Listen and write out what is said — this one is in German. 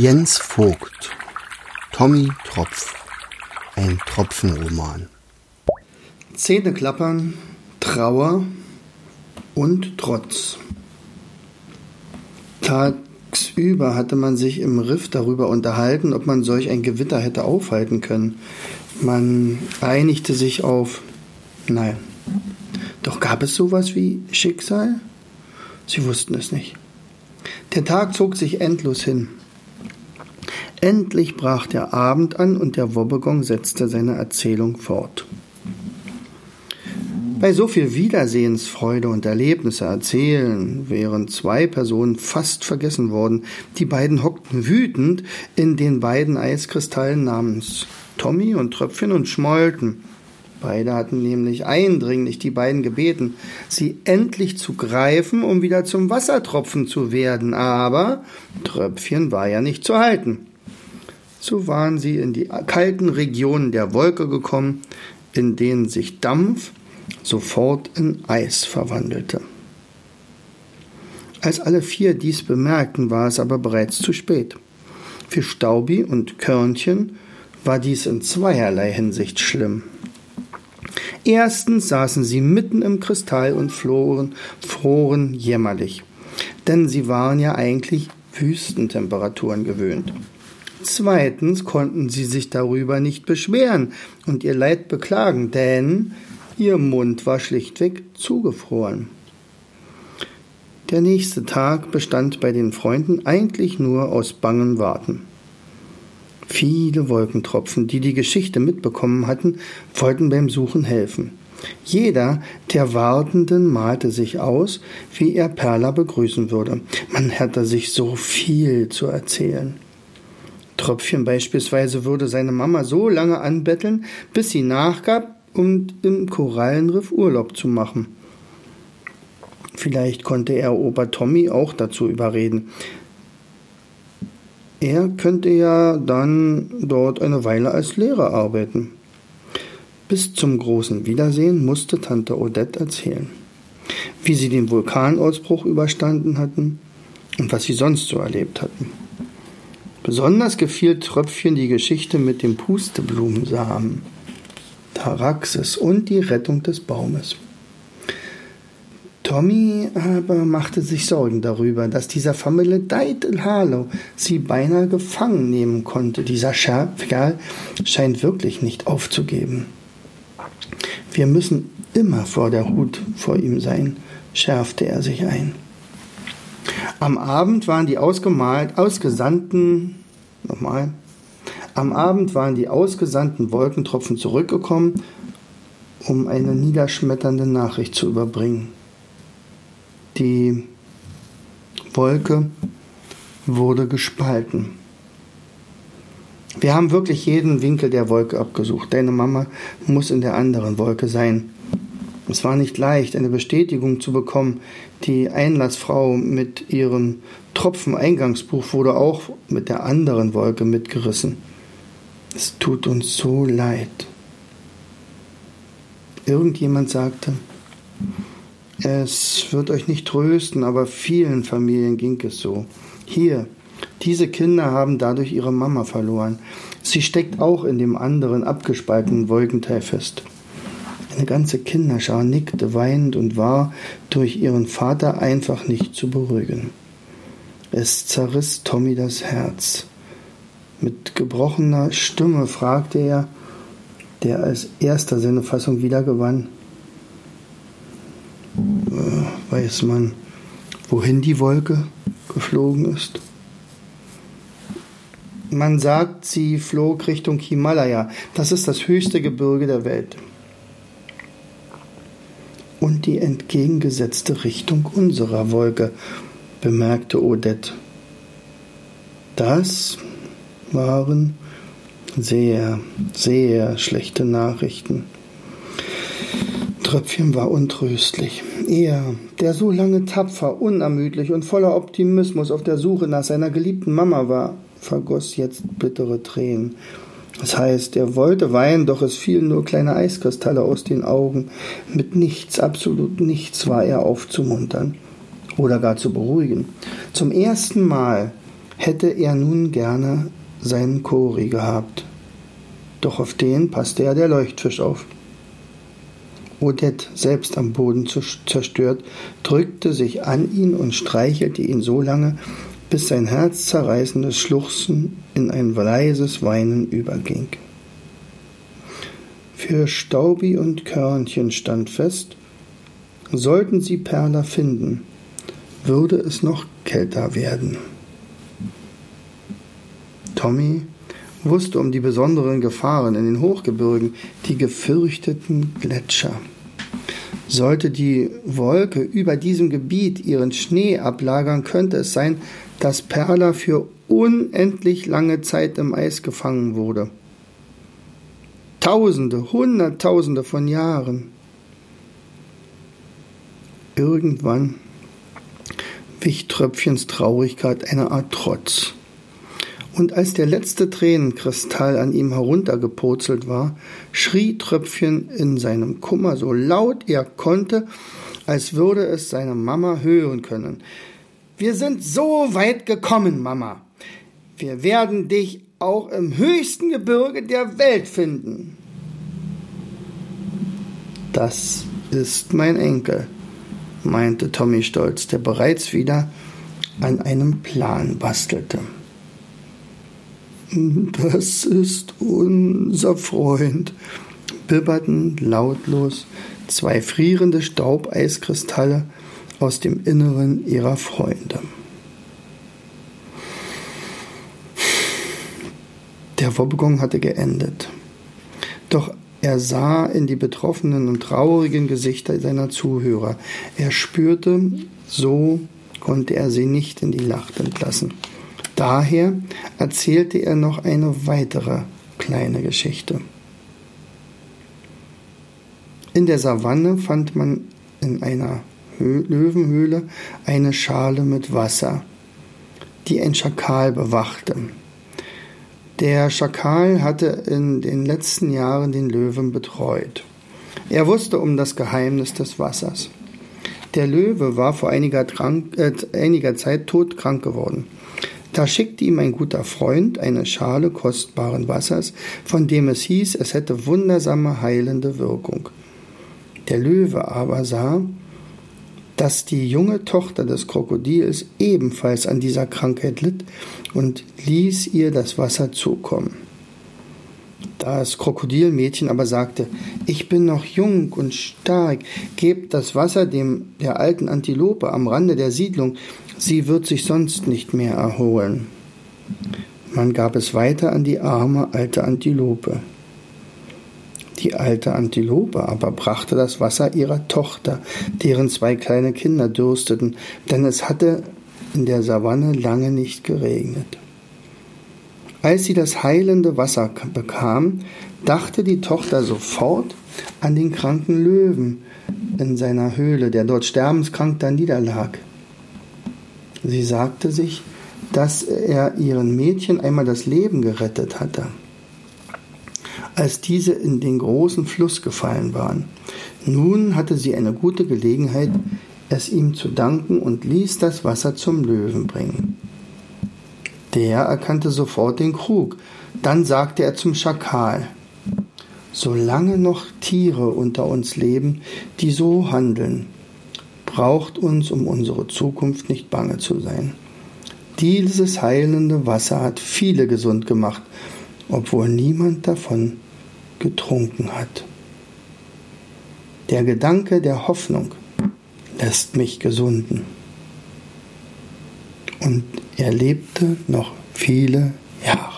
Jens Vogt Tommy Tropf Ein Tropfenroman Zähne klappern, Trauer und Trotz. Tagsüber hatte man sich im Riff darüber unterhalten, ob man solch ein Gewitter hätte aufhalten können. Man einigte sich auf Nein. Doch gab es sowas wie Schicksal? Sie wussten es nicht. Der Tag zog sich endlos hin. Endlich brach der Abend an und der Wobbegong setzte seine Erzählung fort. Bei so viel Wiedersehensfreude und Erlebnisse erzählen wären zwei Personen fast vergessen worden. Die beiden hockten wütend in den beiden Eiskristallen namens Tommy und Tröpfchen und schmollten. Beide hatten nämlich eindringlich die beiden gebeten, sie endlich zu greifen, um wieder zum Wassertropfen zu werden. Aber Tröpfchen war ja nicht zu halten. So waren sie in die kalten Regionen der Wolke gekommen, in denen sich Dampf sofort in Eis verwandelte. Als alle vier dies bemerkten, war es aber bereits zu spät. Für Staubi und Körnchen war dies in zweierlei Hinsicht schlimm. Erstens saßen sie mitten im Kristall und floren, froren jämmerlich, denn sie waren ja eigentlich Wüstentemperaturen gewöhnt. Zweitens konnten sie sich darüber nicht beschweren und ihr Leid beklagen, denn ihr Mund war schlichtweg zugefroren. Der nächste Tag bestand bei den Freunden eigentlich nur aus bangen Warten. Viele Wolkentropfen, die die Geschichte mitbekommen hatten, wollten beim Suchen helfen. Jeder der Wartenden malte sich aus, wie er Perla begrüßen würde. Man hätte sich so viel zu erzählen. Tröpfchen beispielsweise würde seine Mama so lange anbetteln, bis sie nachgab und im Korallenriff Urlaub zu machen. Vielleicht konnte er Opa Tommy auch dazu überreden. Er könnte ja dann dort eine Weile als Lehrer arbeiten. Bis zum großen Wiedersehen musste Tante Odette erzählen, wie sie den Vulkanausbruch überstanden hatten und was sie sonst so erlebt hatten. Besonders gefiel Tröpfchen die Geschichte mit dem Pusteblumensamen, Taraxis und die Rettung des Baumes. Tommy aber machte sich Sorgen darüber, dass dieser Familie Deitel Harlow sie beinahe gefangen nehmen konnte. Dieser Kerl scheint wirklich nicht aufzugeben. Wir müssen immer vor der Hut vor ihm sein, schärfte er sich ein. Am Abend waren die ausgemalt, ausgesandten, nochmal, am Abend waren die ausgesandten Wolkentropfen zurückgekommen, um eine niederschmetternde Nachricht zu überbringen. Die Wolke wurde gespalten. Wir haben wirklich jeden Winkel der Wolke abgesucht. Deine Mama muss in der anderen Wolke sein. Es war nicht leicht, eine Bestätigung zu bekommen. Die Einlassfrau mit ihrem Tropfen-Eingangsbuch wurde auch mit der anderen Wolke mitgerissen. Es tut uns so leid. Irgendjemand sagte, es wird euch nicht trösten, aber vielen Familien ging es so. Hier, diese Kinder haben dadurch ihre Mama verloren. Sie steckt auch in dem anderen abgespaltenen Wolkenteil fest. Eine ganze Kinderschar nickte weinend und war durch ihren Vater einfach nicht zu beruhigen. Es zerriss Tommy das Herz. Mit gebrochener Stimme fragte er, der als erster seine Fassung wiedergewann. Äh, weiß man, wohin die Wolke geflogen ist? Man sagt, sie flog Richtung Himalaya. Das ist das höchste Gebirge der Welt und die entgegengesetzte Richtung unserer Wolke, bemerkte Odette. Das waren sehr, sehr schlechte Nachrichten. Tröpfchen war untröstlich. Er, der so lange tapfer, unermüdlich und voller Optimismus auf der Suche nach seiner geliebten Mama war, vergoss jetzt bittere Tränen. Das heißt, er wollte weinen, doch es fielen nur kleine Eiskristalle aus den Augen. Mit nichts, absolut nichts war er aufzumuntern oder gar zu beruhigen. Zum ersten Mal hätte er nun gerne seinen Kori gehabt. Doch auf den passte ja der Leuchtfisch auf. Odette, selbst am Boden zerstört, drückte sich an ihn und streichelte ihn so lange, bis sein herzzerreißendes Schluchzen in ein leises Weinen überging. Für Staubi und Körnchen stand fest, sollten sie Perla finden, würde es noch kälter werden. Tommy wusste um die besonderen Gefahren in den Hochgebirgen, die gefürchteten Gletscher. Sollte die Wolke über diesem Gebiet ihren Schnee ablagern, könnte es sein, dass Perla für unendlich lange Zeit im Eis gefangen wurde. Tausende, Hunderttausende von Jahren. Irgendwann wich Tröpfchens Traurigkeit eine Art Trotz. Und als der letzte Tränenkristall an ihm heruntergepurzelt war, schrie Tröpfchen in seinem Kummer so laut er konnte, als würde es seine Mama hören können. Wir sind so weit gekommen, Mama. Wir werden dich auch im höchsten Gebirge der Welt finden. Das ist mein Enkel, meinte Tommy stolz, der bereits wieder an einem Plan bastelte. Das ist unser Freund, bibberten lautlos zwei frierende Staubeiskristalle aus dem Inneren ihrer Freunde. Der Wobbegong hatte geendet. Doch er sah in die betroffenen und traurigen Gesichter seiner Zuhörer. Er spürte, so konnte er sie nicht in die Lacht entlassen. Daher erzählte er noch eine weitere kleine Geschichte. In der Savanne fand man in einer Löwenhöhle eine Schale mit Wasser, die ein Schakal bewachte. Der Schakal hatte in den letzten Jahren den Löwen betreut. Er wusste um das Geheimnis des Wassers. Der Löwe war vor einiger, Trank, äh, einiger Zeit todkrank geworden. Da schickte ihm ein guter Freund eine Schale kostbaren Wassers, von dem es hieß, es hätte wundersame heilende Wirkung. Der Löwe aber sah, dass die junge Tochter des Krokodils ebenfalls an dieser Krankheit litt und ließ ihr das Wasser zukommen. Das Krokodilmädchen aber sagte, ich bin noch jung und stark, gebt das Wasser dem der alten Antilope am Rande der Siedlung, sie wird sich sonst nicht mehr erholen. Man gab es weiter an die arme alte Antilope. Die alte Antilope aber brachte das Wasser ihrer Tochter, deren zwei kleine Kinder dürsteten, denn es hatte in der Savanne lange nicht geregnet. Als sie das heilende Wasser bekam, dachte die Tochter sofort an den kranken Löwen in seiner Höhle, der dort sterbenskrank da niederlag. Sie sagte sich, dass er ihren Mädchen einmal das Leben gerettet hatte, als diese in den großen Fluss gefallen waren. Nun hatte sie eine gute Gelegenheit, es ihm zu danken und ließ das Wasser zum Löwen bringen. Der erkannte sofort den Krug. Dann sagte er zum Schakal, Solange noch Tiere unter uns leben, die so handeln, braucht uns um unsere Zukunft nicht bange zu sein. Dieses heilende Wasser hat viele gesund gemacht, obwohl niemand davon getrunken hat. Der Gedanke der Hoffnung lässt mich gesunden. Und er lebte noch viele Jahre.